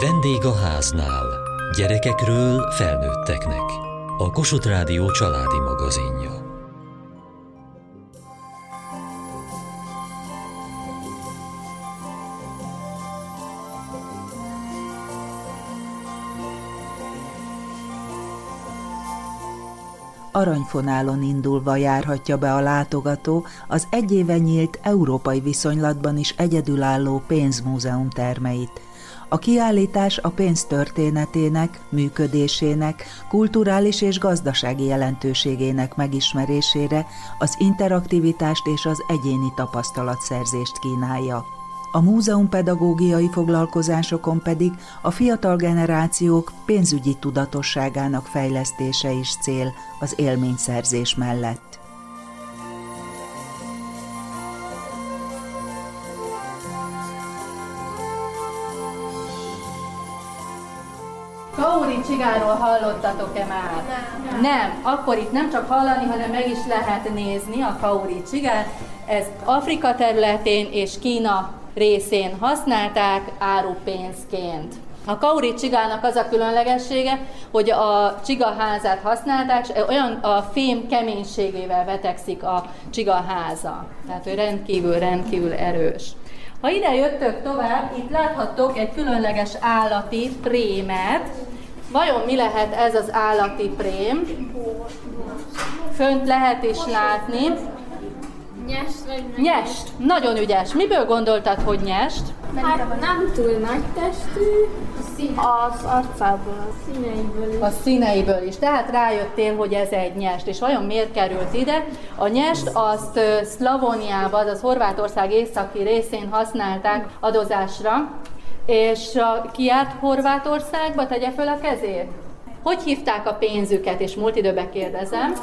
Vendég a háznál. Gyerekekről felnőtteknek. A Kossuth Rádió családi magazinja. aranyfonálon indulva járhatja be a látogató az egy éve nyílt európai viszonylatban is egyedülálló pénzmúzeum termeit. A kiállítás a pénz történetének, működésének, kulturális és gazdasági jelentőségének megismerésére az interaktivitást és az egyéni tapasztalatszerzést kínálja. A múzeum pedagógiai foglalkozásokon pedig a fiatal generációk pénzügyi tudatosságának fejlesztése is cél az élményszerzés mellett. Csigáról hallottatok-e már? Nem. Nem. Akkor itt nem csak hallani, hanem meg is lehet nézni a Kauri csigát. Ez Afrika területén és Kína részén használták árupénzként. A kauri csigának az a különlegessége, hogy a csigaházát használták, és olyan a fém keménységével vetekszik a csigaháza. Tehát, hogy rendkívül, rendkívül erős. Ha ide jöttök tovább, itt láthattok egy különleges állati prémet. Vajon mi lehet ez az állati prém? Fönt lehet is látni. Nyest vagy meg... Nyest. Nagyon ügyes. Miből gondoltad, hogy nyest? Hát nem túl nagy testű. Az arcából, a színeiből is. A színeiből is. Tehát rájöttél, hogy ez egy nyest. És vajon miért került ide? A nyest azt Szlavóniában, az Horvátország északi részén használták adozásra. És a, ki járt Horvátországba? Tegye föl a kezét. Hogy hívták a pénzüket? És múlt időben kérdezem.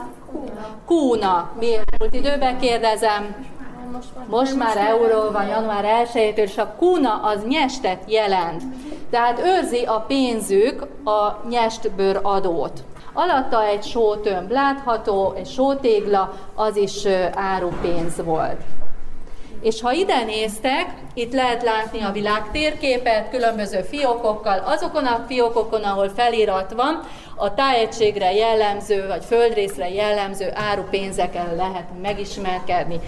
Kúna. Miért múlt időben kérdezem? Most már euró van január 1-től, és a kuna az nyestet jelent. Tehát őrzi a pénzük a nyestbőr adót. Alatta egy sótömb látható, egy sótégla, az is árupénz volt. És ha ide néztek, itt lehet látni a világ térképet különböző fiókokkal, azokon a fiókokon, ahol felirat van, a tájegységre jellemző, vagy földrészre jellemző árupénzekkel lehet megismerkedni.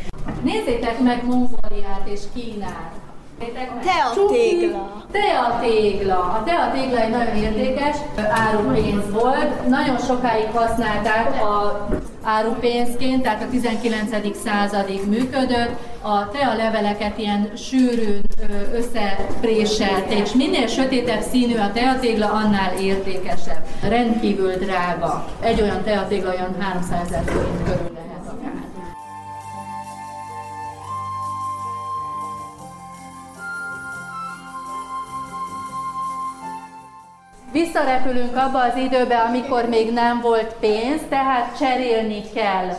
Nézzétek meg Mongóliát és Kínát. Teatégla. Teatégla. A teatégla egy nagyon értékes árupénz volt. Nagyon sokáig használták a árupénzként, tehát a 19. századig működött. A tea leveleket ilyen sűrűn összepréselték, és minél sötétebb színű a teatégla, annál értékesebb. Rendkívül drága. Egy olyan teatégla olyan 300 ezer körül lehet. Visszarepülünk abba az időbe, amikor még nem volt pénz, tehát cserélni kell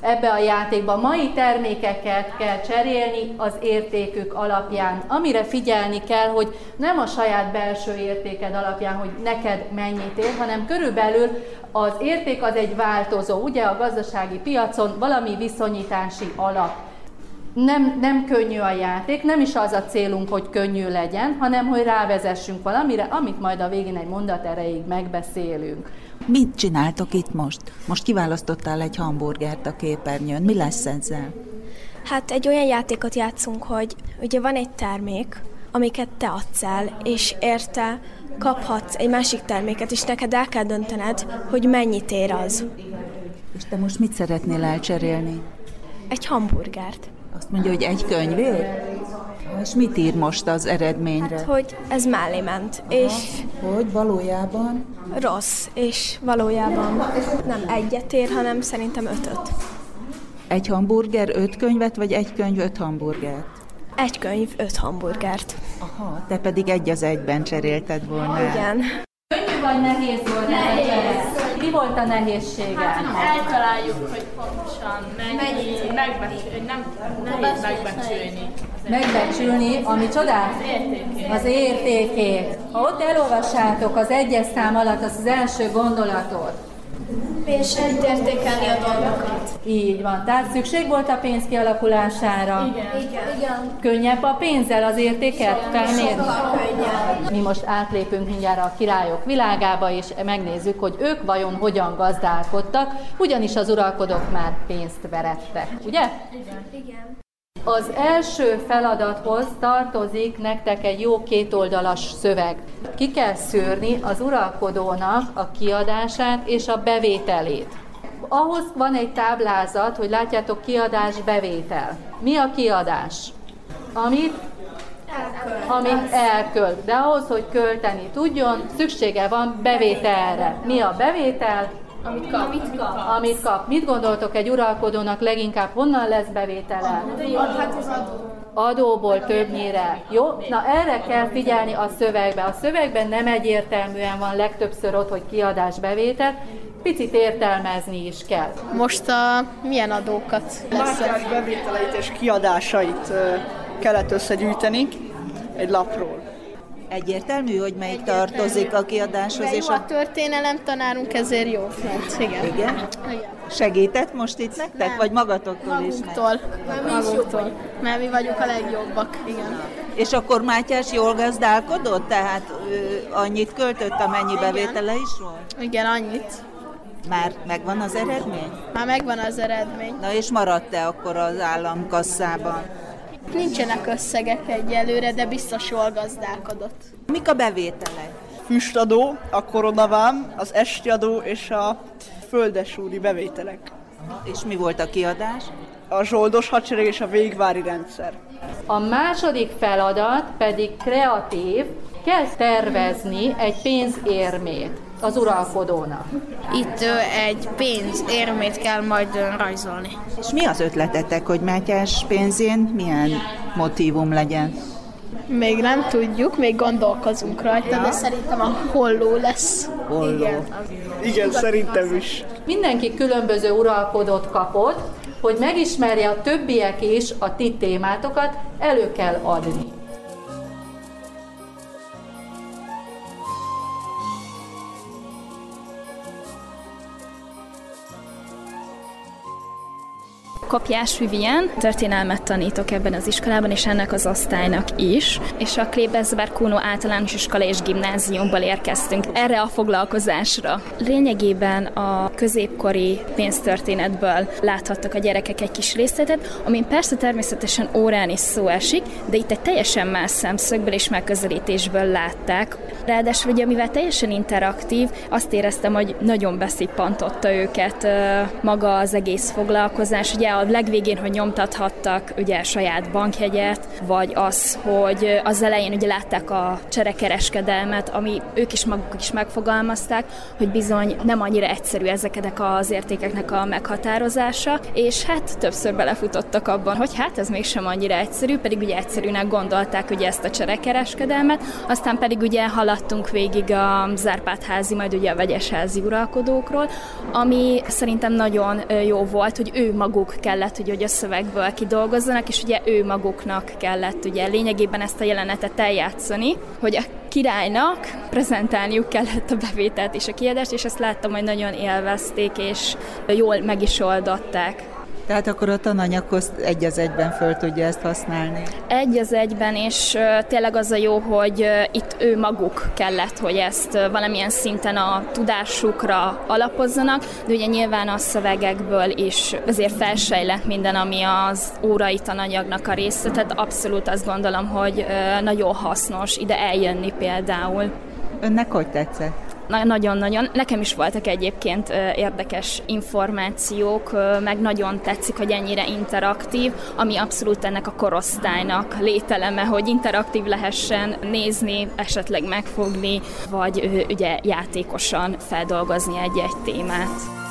ebbe a játékba. Mai termékeket kell cserélni az értékük alapján. Amire figyelni kell, hogy nem a saját belső értéked alapján, hogy neked mennyit ér, hanem körülbelül az érték az egy változó, ugye a gazdasági piacon valami viszonyítási alap nem, nem könnyű a játék, nem is az a célunk, hogy könnyű legyen, hanem hogy rávezessünk valamire, amit majd a végén egy mondat erejéig megbeszélünk. Mit csináltok itt most? Most kiválasztottál egy hamburgert a képernyőn. Mi lesz ezzel? Hát egy olyan játékot játszunk, hogy ugye van egy termék, amiket te adsz el, és érte kaphatsz egy másik terméket, és neked el kell döntened, hogy mennyit ér az. És te most mit szeretnél elcserélni? Egy hamburgert. Azt mondja, hogy egy könyvért? És mit ír most az eredményre? Hát, hogy ez mellé ment, Aha. és... Hogy valójában? Rossz, és valójában nem egyet ér, hanem szerintem ötöt. Egy hamburger öt könyvet, vagy egy könyv öt hamburgert? Egy könyv öt hamburgert. Aha, te pedig egy az egyben cserélted volna. Igen. Könnyű vagy nehéz volt nehéz. Mi volt a nehézsége? Hát, eltaláljuk, hogy pontosan mennyi, megbecsülni, hogy nem nehéz megbecsülni. Megbecsülni, ami csodát? Az értékét. Az értékét. Ha ott elolvassátok az egyes szám alatt az, az első gondolatot, És értékelni a dolgokat. Így van. Tehát szükség volt a pénz kialakulására? Igen. Igen. Igen. Könnyebb a pénzzel az értéket felmérni? Mi most átlépünk mindjárt a királyok világába, és megnézzük, hogy ők vajon hogyan gazdálkodtak, ugyanis az uralkodók már pénzt verettek, ugye? Igen. Az első feladathoz tartozik nektek egy jó kétoldalas szöveg. Ki kell szűrni az uralkodónak a kiadását és a bevételét. Ahhoz van egy táblázat, hogy látjátok kiadás, bevétel. Mi a kiadás? Amit amit elkölt. De ahhoz, hogy költeni tudjon, szüksége van bevételre. Mi a bevétel? Amit kap. Amit kap. Amit kap. Mit gondoltok egy uralkodónak leginkább honnan lesz bevétele? Hát adó. Adóból többnyire. Jó? Na erre kell figyelni a szövegbe. A szövegben nem egyértelműen van legtöbbször ott, hogy kiadás bevétel, picit értelmezni is kell. Most a milyen adókat lesz? Mátyás bevételeit és kiadásait kellett összegyűjteni egy lapról. Egyértelmű, hogy melyik tartozik a kiadáshoz, De és jó a... a történelem tanárunk, ezért jó. Mert igen. Igen? Igen. Segített most itt nektek, Nem. vagy magatoktól is? meg? Magunktól. Magunktól. Mert mi vagyunk a legjobbak. Igen. És akkor Mátyás jól gazdálkodott? Tehát ö, annyit költött, amennyi bevétele is volt? Igen, annyit. Már megvan az eredmény? Már megvan az eredmény. Na és maradt-e akkor az államkasszában? Nincsenek összegek egyelőre, de biztos jól gazdálkodott. Mik a bevételek? Füstadó, a koronavám, az esti adó és a földesúri bevételek. És mi volt a kiadás? A zsoldos hadsereg és a végvári rendszer. A második feladat pedig kreatív, kell tervezni egy pénzérmét az uralkodónak. Itt egy pénzérmét kell majd rajzolni. És mi az ötletetek, hogy Mátyás pénzén milyen motívum legyen? Még nem tudjuk, még gondolkozunk rajta, de szerintem a holló lesz. Holló. Igen. Igen, szerintem is. Mindenki különböző uralkodót kapott, hogy megismerje a többiek is a ti témátokat, elő kell adni. Kopjás Vivien, történelmet tanítok ebben az iskolában, és ennek az osztálynak is, és a Klébezber Kuno általános iskola és gimnáziumból érkeztünk erre a foglalkozásra. Lényegében a középkori pénztörténetből láthattak a gyerekek egy kis részletet, amin persze természetesen órán is szó esik, de itt egy teljesen más szemszögből és megközelítésből látták. Ráadásul ugye, mivel teljesen interaktív, azt éreztem, hogy nagyon beszippantotta őket maga az egész foglalkozás. Ugye a legvégén, hogy nyomtathattak ugye saját bankjegyet, vagy az, hogy az elején ugye látták a cserekereskedelmet, ami ők is maguk is megfogalmazták, hogy bizony nem annyira egyszerű ezeknek az értékeknek a meghatározása, és hát többször belefutottak abban, hogy hát ez mégsem annyira egyszerű, pedig ugye egyszerűnek gondolták ugye ezt a cserekereskedelmet, aztán pedig ugye haladtunk végig a Zárpátházi, majd ugye a vegyesházi uralkodókról, ami szerintem nagyon jó volt, hogy ő maguk kellett, hogy, hogy a szövegből kidolgozzanak, és ugye ő maguknak kellett ugye lényegében ezt a jelenetet eljátszani, hogy a királynak prezentálniuk kellett a bevételt és a kiadást, és ezt láttam, hogy nagyon élvezték, és jól meg is oldották. Tehát akkor a tananyaghoz egy az egyben föl tudja ezt használni. Egy az egyben, és tényleg az a jó, hogy itt ő maguk kellett, hogy ezt valamilyen szinten a tudásukra alapozzanak, de ugye nyilván a szövegekből is azért felsejlett minden, ami az órai tananyagnak a része, tehát abszolút azt gondolom, hogy nagyon hasznos ide eljönni például. Önnek hogy tetszett? Na- Nagyon-nagyon. Nekem is voltak egyébként érdekes információk, meg nagyon tetszik, hogy ennyire interaktív, ami abszolút ennek a korosztálynak lételeme, hogy interaktív lehessen nézni, esetleg megfogni, vagy ugye játékosan feldolgozni egy-egy témát.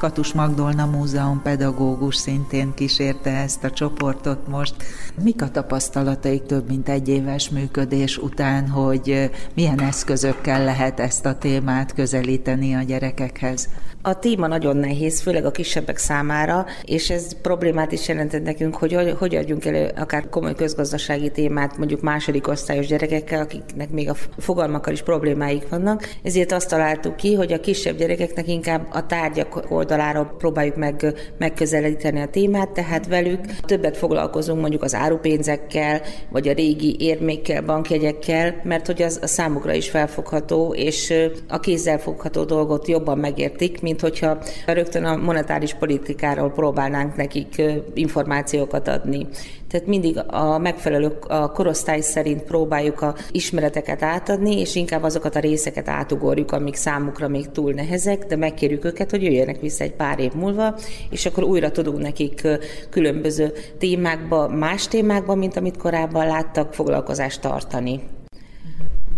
Katus Magdolna Múzeum pedagógus szintén kísérte ezt a csoportot most. Mik a tapasztalataik több mint egy éves működés után, hogy milyen eszközökkel lehet ezt a témát közelíteni a gyerekekhez? A téma nagyon nehéz, főleg a kisebbek számára, és ez problémát is jelentett nekünk, hogy hogy adjunk elő akár komoly közgazdasági témát mondjuk második osztályos gyerekekkel, akiknek még a fogalmakkal is problémáik vannak. Ezért azt találtuk ki, hogy a kisebb gyerekeknek inkább a tárgyak oldaláról próbáljuk meg megközelíteni a témát, tehát velük többet foglalkozunk mondjuk az árupénzekkel, vagy a régi érmékkel, bankjegyekkel, mert hogy az a számukra is felfogható, és a kézzel fogható dolgot jobban megértik, mint hogyha rögtön a monetáris politikáról próbálnánk nekik információkat adni. Tehát mindig a megfelelő a korosztály szerint próbáljuk a ismereteket átadni, és inkább azokat a részeket átugorjuk, amik számukra még túl nehezek, de megkérjük őket, hogy jöjjenek vissza egy pár év múlva, és akkor újra tudunk nekik különböző témákba, más témákba, mint amit korábban láttak, foglalkozást tartani.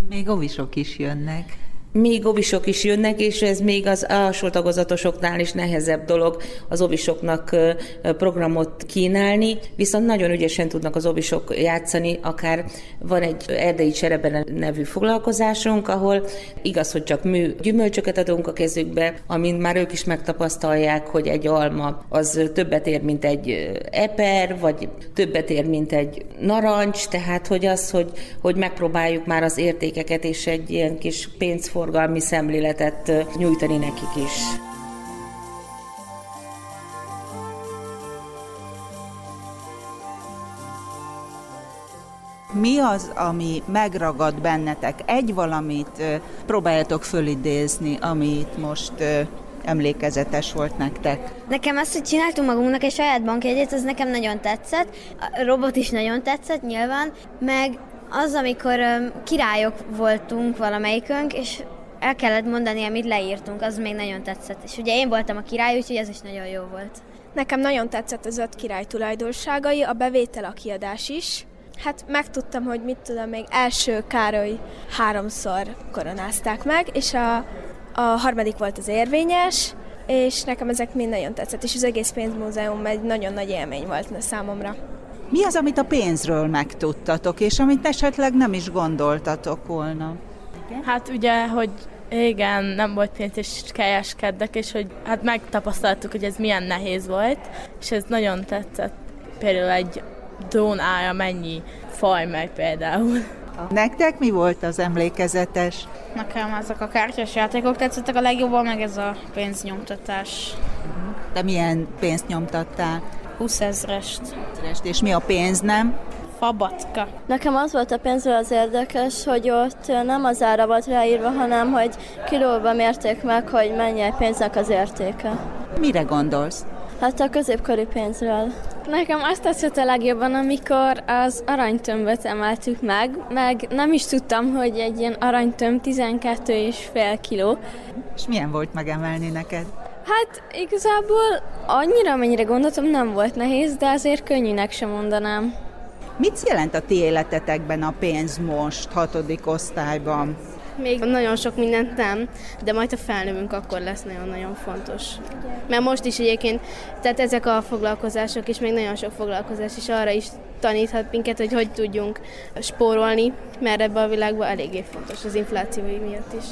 Még ovisok is jönnek még ovisok is jönnek, és ez még az alsó tagozatosoknál is nehezebb dolog az ovisoknak programot kínálni, viszont nagyon ügyesen tudnak az ovisok játszani, akár van egy erdei csereben nevű foglalkozásunk, ahol igaz, hogy csak mű gyümölcsöket adunk a kezükbe, amint már ők is megtapasztalják, hogy egy alma az többet ér, mint egy eper, vagy többet ér, mint egy narancs, tehát hogy az, hogy, hogy megpróbáljuk már az értékeket és egy ilyen kis pénzforgalmat forgalmi szemléletet nyújtani nekik is. Mi az, ami megragad bennetek? Egy valamit próbáljatok fölidézni, amit most emlékezetes volt nektek? Nekem azt, hogy csináltunk magunknak egy saját bankjegyet, az nekem nagyon tetszett. A robot is nagyon tetszett nyilván, meg az, amikor királyok voltunk valamelyikünk, és el kellett mondani, amit leírtunk, az még nagyon tetszett. És ugye én voltam a király, úgyhogy ez is nagyon jó volt. Nekem nagyon tetszett az öt király tulajdonságai, a bevétel, a kiadás is. Hát megtudtam, hogy mit tudom, még első Károly háromszor koronázták meg, és a, a harmadik volt az érvényes, és nekem ezek mind nagyon tetszett, és az egész pénzmúzeum egy nagyon nagy élmény volt számomra. Mi az, amit a pénzről megtudtatok, és amit esetleg nem is gondoltatok volna? Hát ugye, hogy igen, nem volt pénz, és kereskednek, és hogy hát megtapasztaltuk, hogy ez milyen nehéz volt, és ez nagyon tetszett. Például egy drón ára mennyi faj meg például. Nektek mi volt az emlékezetes? Nekem ezek a kártyás játékok tetszettek a legjobban, meg ez a pénznyomtatás. De milyen pénzt nyomtattál? 20 ezrest. És mi a pénz, nem? Fabatka. Nekem az volt a pénzről az érdekes, hogy ott nem az ára volt ráírva, hanem hogy kilóba mérték meg, hogy mennyi egy pénznek az értéke. Mire gondolsz? Hát a középkori pénzről. Nekem azt tetszett a legjobban, amikor az aranytömböt emeltük meg, meg nem is tudtam, hogy egy ilyen aranytömb 12,5 kiló. És milyen volt megemelni neked? Hát igazából annyira, amennyire gondoltam, nem volt nehéz, de azért könnyűnek sem mondanám. Mit jelent a ti életetekben a pénz most, hatodik osztályban? Még nagyon sok mindent nem, de majd a felnövünk, akkor lesz nagyon-nagyon fontos. Mert most is egyébként, tehát ezek a foglalkozások is, még nagyon sok foglalkozás is arra is taníthat minket, hogy hogy tudjunk spórolni, mert ebben a világban eléggé fontos az infláció miatt is.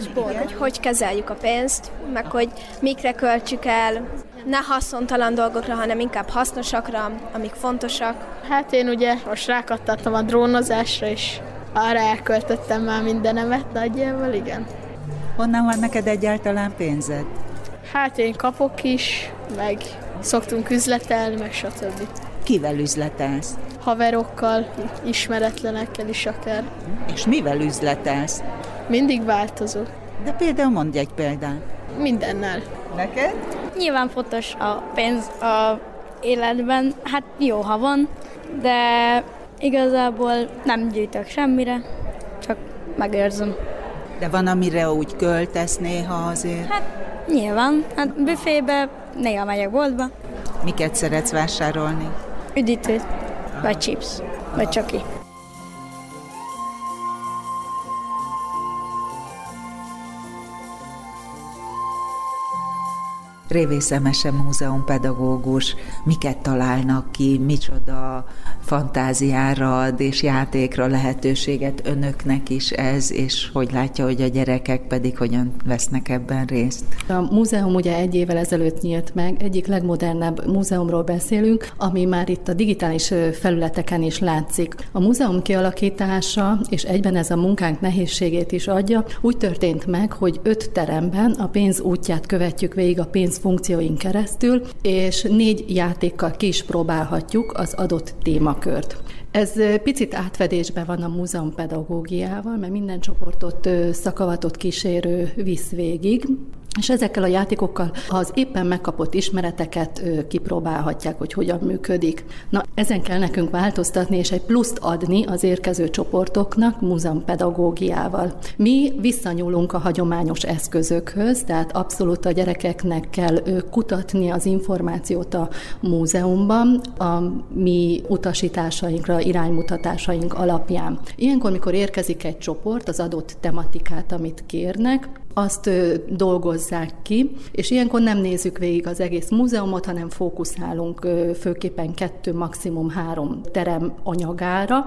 Sport, hogy hogy kezeljük a pénzt, meg hogy mikre költsük el, ne haszontalan dolgokra, hanem inkább hasznosakra, amik fontosak. Hát én ugye most rákattattam a drónozásra, és arra elköltöttem már mindenemet nagyjából, igen. Honnan van neked egyáltalán pénzed? Hát én kapok is, meg szoktunk üzletelni, meg stb. Kivel üzletelsz? Haverokkal, ismeretlenekkel is akár. És mivel üzletelsz? Mindig változó. De például mondj egy példát. Mindennel. Neked? Nyilván fontos a pénz a életben, hát jó, ha van, de igazából nem gyűjtök semmire, csak megőrzöm. De van, amire úgy költesz néha azért? Hát nyilván, hát büfébe, néha megyek boltba. Miket szeretsz vásárolni? Üdítőt, vagy chips, vagy csoki. Révészemese Múzeum pedagógus, miket találnak ki, micsoda fantáziára ad és játékra lehetőséget önöknek is ez, és hogy látja, hogy a gyerekek pedig hogyan vesznek ebben részt. A múzeum ugye egy évvel ezelőtt nyílt meg, egyik legmodernebb múzeumról beszélünk, ami már itt a digitális felületeken is látszik. A múzeum kialakítása, és egyben ez a munkánk nehézségét is adja, úgy történt meg, hogy öt teremben a pénz útját követjük végig a pénz funkcióin keresztül, és négy játékkal ki is próbálhatjuk az adott témakört. Ez picit átfedésben van a múzeum pedagógiával, mert minden csoportot szakavatott kísérő visz végig, és ezekkel a játékokkal az éppen megkapott ismereteket kipróbálhatják, hogy hogyan működik. Na, ezen kell nekünk változtatni, és egy pluszt adni az érkező csoportoknak múzeum pedagógiával. Mi visszanyúlunk a hagyományos eszközökhöz, tehát abszolút a gyerekeknek kell kutatni az információt a múzeumban, a mi utasításainkra, iránymutatásaink alapján. Ilyenkor, mikor érkezik egy csoport, az adott tematikát, amit kérnek, azt dolgozzák ki, és ilyenkor nem nézzük végig az egész múzeumot, hanem fókuszálunk főképpen kettő, maximum három terem anyagára,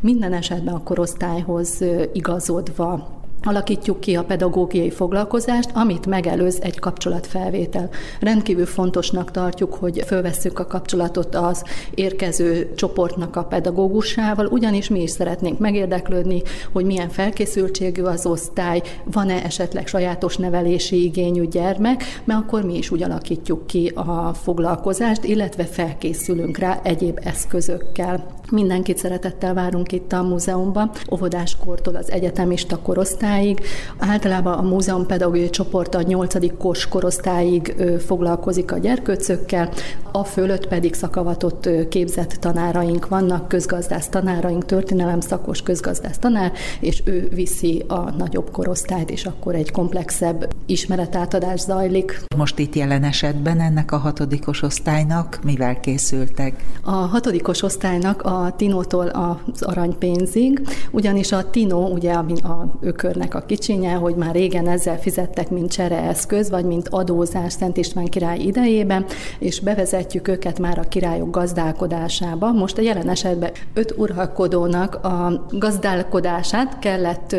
minden esetben a korosztályhoz igazodva alakítjuk ki a pedagógiai foglalkozást, amit megelőz egy kapcsolatfelvétel. Rendkívül fontosnak tartjuk, hogy fölvesszük a kapcsolatot az érkező csoportnak a pedagógusával, ugyanis mi is szeretnénk megérdeklődni, hogy milyen felkészültségű az osztály, van-e esetleg sajátos nevelési igényű gyermek, mert akkor mi is úgy alakítjuk ki a foglalkozást, illetve felkészülünk rá egyéb eszközökkel. Mindenkit szeretettel várunk itt a múzeumban, óvodáskortól az egyetemista korosztályig. Általában a múzeum pedagógiai csoport a 8. kos korosztályig foglalkozik a gyerkőcökkel, a fölött pedig szakavatott képzett tanáraink vannak, közgazdász tanáraink, történelem szakos közgazdász tanár, és ő viszi a nagyobb korosztályt, és akkor egy komplexebb ismeretátadás zajlik. Most itt jelen esetben ennek a hatodikos osztálynak mivel készültek? A hatodikos osztálynak a a Tinótól az aranypénzig, ugyanis a Tino, ugye a ökörnek a kicsinye, hogy már régen ezzel fizettek, mint csereeszköz, vagy mint adózás Szent István király idejében, és bevezetjük őket már a királyok gazdálkodásába. Most a jelen esetben öt uralkodónak a gazdálkodását kellett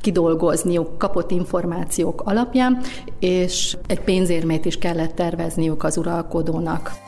kidolgozniuk kapott információk alapján, és egy pénzérmét is kellett tervezniük az uralkodónak.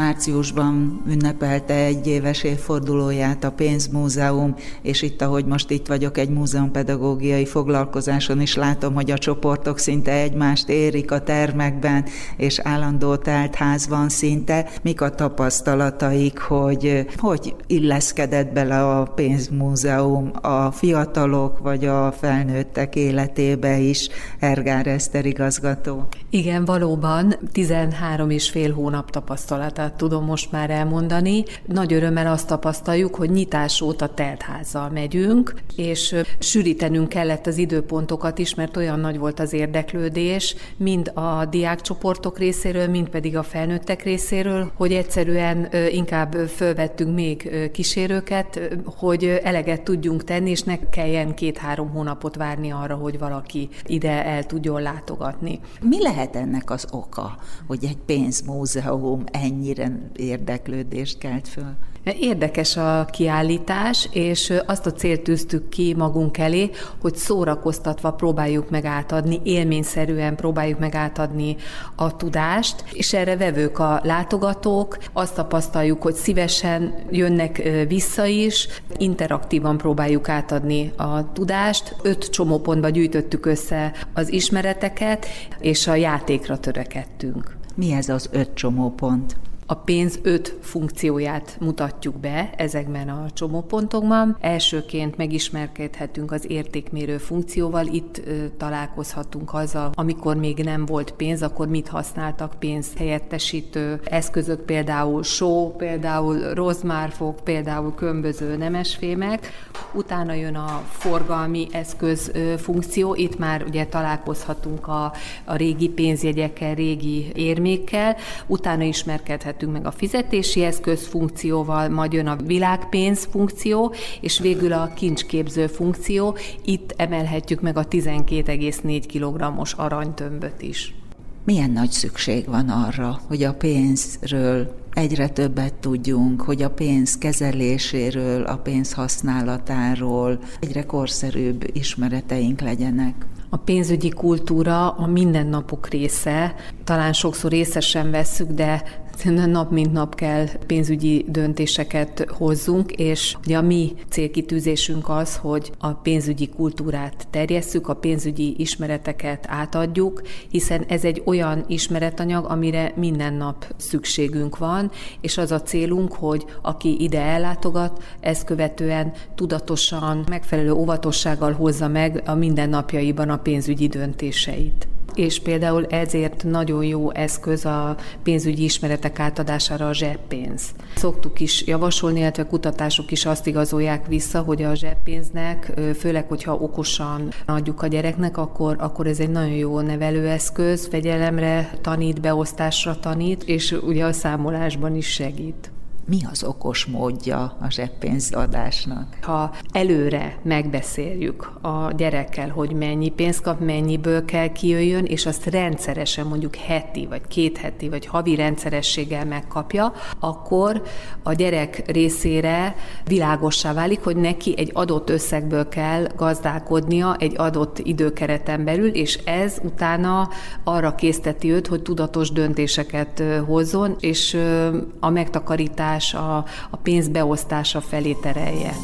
Márciusban ünnepelte egy éves évfordulóját a pénzmúzeum, és itt, ahogy most itt vagyok egy múzeumpedagógiai foglalkozáson is látom, hogy a csoportok szinte egymást érik a termekben, és állandó telt ház van szinte. Mik a tapasztalataik, hogy hogy illeszkedett bele a pénzmúzeum a fiatalok vagy a felnőttek életébe is, Ergár Eszter igazgató? Igen, valóban 13 és fél hónap tapasztalatát tudom most már elmondani. Nagy örömmel azt tapasztaljuk, hogy nyitás óta teltházzal megyünk, és sűrítenünk kellett az időpontokat is, mert olyan nagy volt az érdeklődés, mind a diákcsoportok részéről, mind pedig a felnőttek részéről, hogy egyszerűen inkább fölvettünk még kísérőket, hogy eleget tudjunk tenni, és ne kelljen két-három hónapot várni arra, hogy valaki ide el tudjon látogatni. Mi lehet ennek az oka, hogy egy pénzmúzeum ennyire mennyire érdeklődést kelt föl. Érdekes a kiállítás, és azt a célt tűztük ki magunk elé, hogy szórakoztatva próbáljuk meg átadni, élményszerűen próbáljuk meg átadni a tudást, és erre vevők a látogatók, azt tapasztaljuk, hogy szívesen jönnek vissza is, interaktívan próbáljuk átadni a tudást, öt csomópontba gyűjtöttük össze az ismereteket, és a játékra törekedtünk. Mi ez az öt csomópont? A pénz öt funkcióját mutatjuk be ezekben a csomópontokban. Elsőként megismerkedhetünk az értékmérő funkcióval, itt ö, találkozhatunk azzal, amikor még nem volt pénz, akkor mit használtak pénz helyettesítő eszközök, például só, például rozmárfok, például különböző nemesfémek. Utána jön a forgalmi eszköz ö, funkció, itt már ugye találkozhatunk a, a régi pénzjegyekkel, régi érmékkel, utána ismerkedhetünk születtünk meg a fizetési eszköz funkcióval, majd jön a világpénz funkció, és végül a kincsképző funkció. Itt emelhetjük meg a 12,4 kg-os aranytömböt is. Milyen nagy szükség van arra, hogy a pénzről egyre többet tudjunk, hogy a pénz kezeléséről, a pénz használatáról egyre korszerűbb ismereteink legyenek. A pénzügyi kultúra a mindennapok része, talán sokszor észre sem vesszük, de nap mint nap kell pénzügyi döntéseket hozzunk, és ugye a mi célkitűzésünk az, hogy a pénzügyi kultúrát terjesszük, a pénzügyi ismereteket átadjuk, hiszen ez egy olyan ismeretanyag, amire minden nap szükségünk van, és az a célunk, hogy aki ide ellátogat, ezt követően tudatosan, megfelelő óvatossággal hozza meg a mindennapjaiban a pénzügyi döntéseit és például ezért nagyon jó eszköz a pénzügyi ismeretek átadására a zseppénz. Szoktuk is javasolni, illetve kutatások is azt igazolják vissza, hogy a zseppénznek, főleg, hogyha okosan adjuk a gyereknek, akkor, akkor ez egy nagyon jó nevelőeszköz, fegyelemre tanít, beosztásra tanít, és ugye a számolásban is segít mi az okos módja a zseppénzadásnak? Ha előre megbeszéljük a gyerekkel, hogy mennyi pénzt kap, mennyiből kell kijöjjön, és azt rendszeresen mondjuk heti, vagy két heti, vagy havi rendszerességgel megkapja, akkor a gyerek részére világossá válik, hogy neki egy adott összegből kell gazdálkodnia egy adott időkereten belül, és ez utána arra készteti őt, hogy tudatos döntéseket hozzon, és a megtakarítás beosztás, a, a pénz beosztása felé terelje.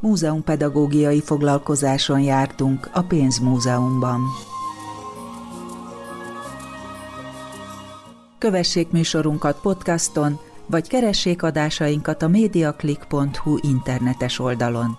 Múzeumpedagógiai foglalkozáson jártunk a Pénzmúzeumban. Kövessék műsorunkat podcaston, vagy keressék adásainkat a mediaclick.hu internetes oldalon.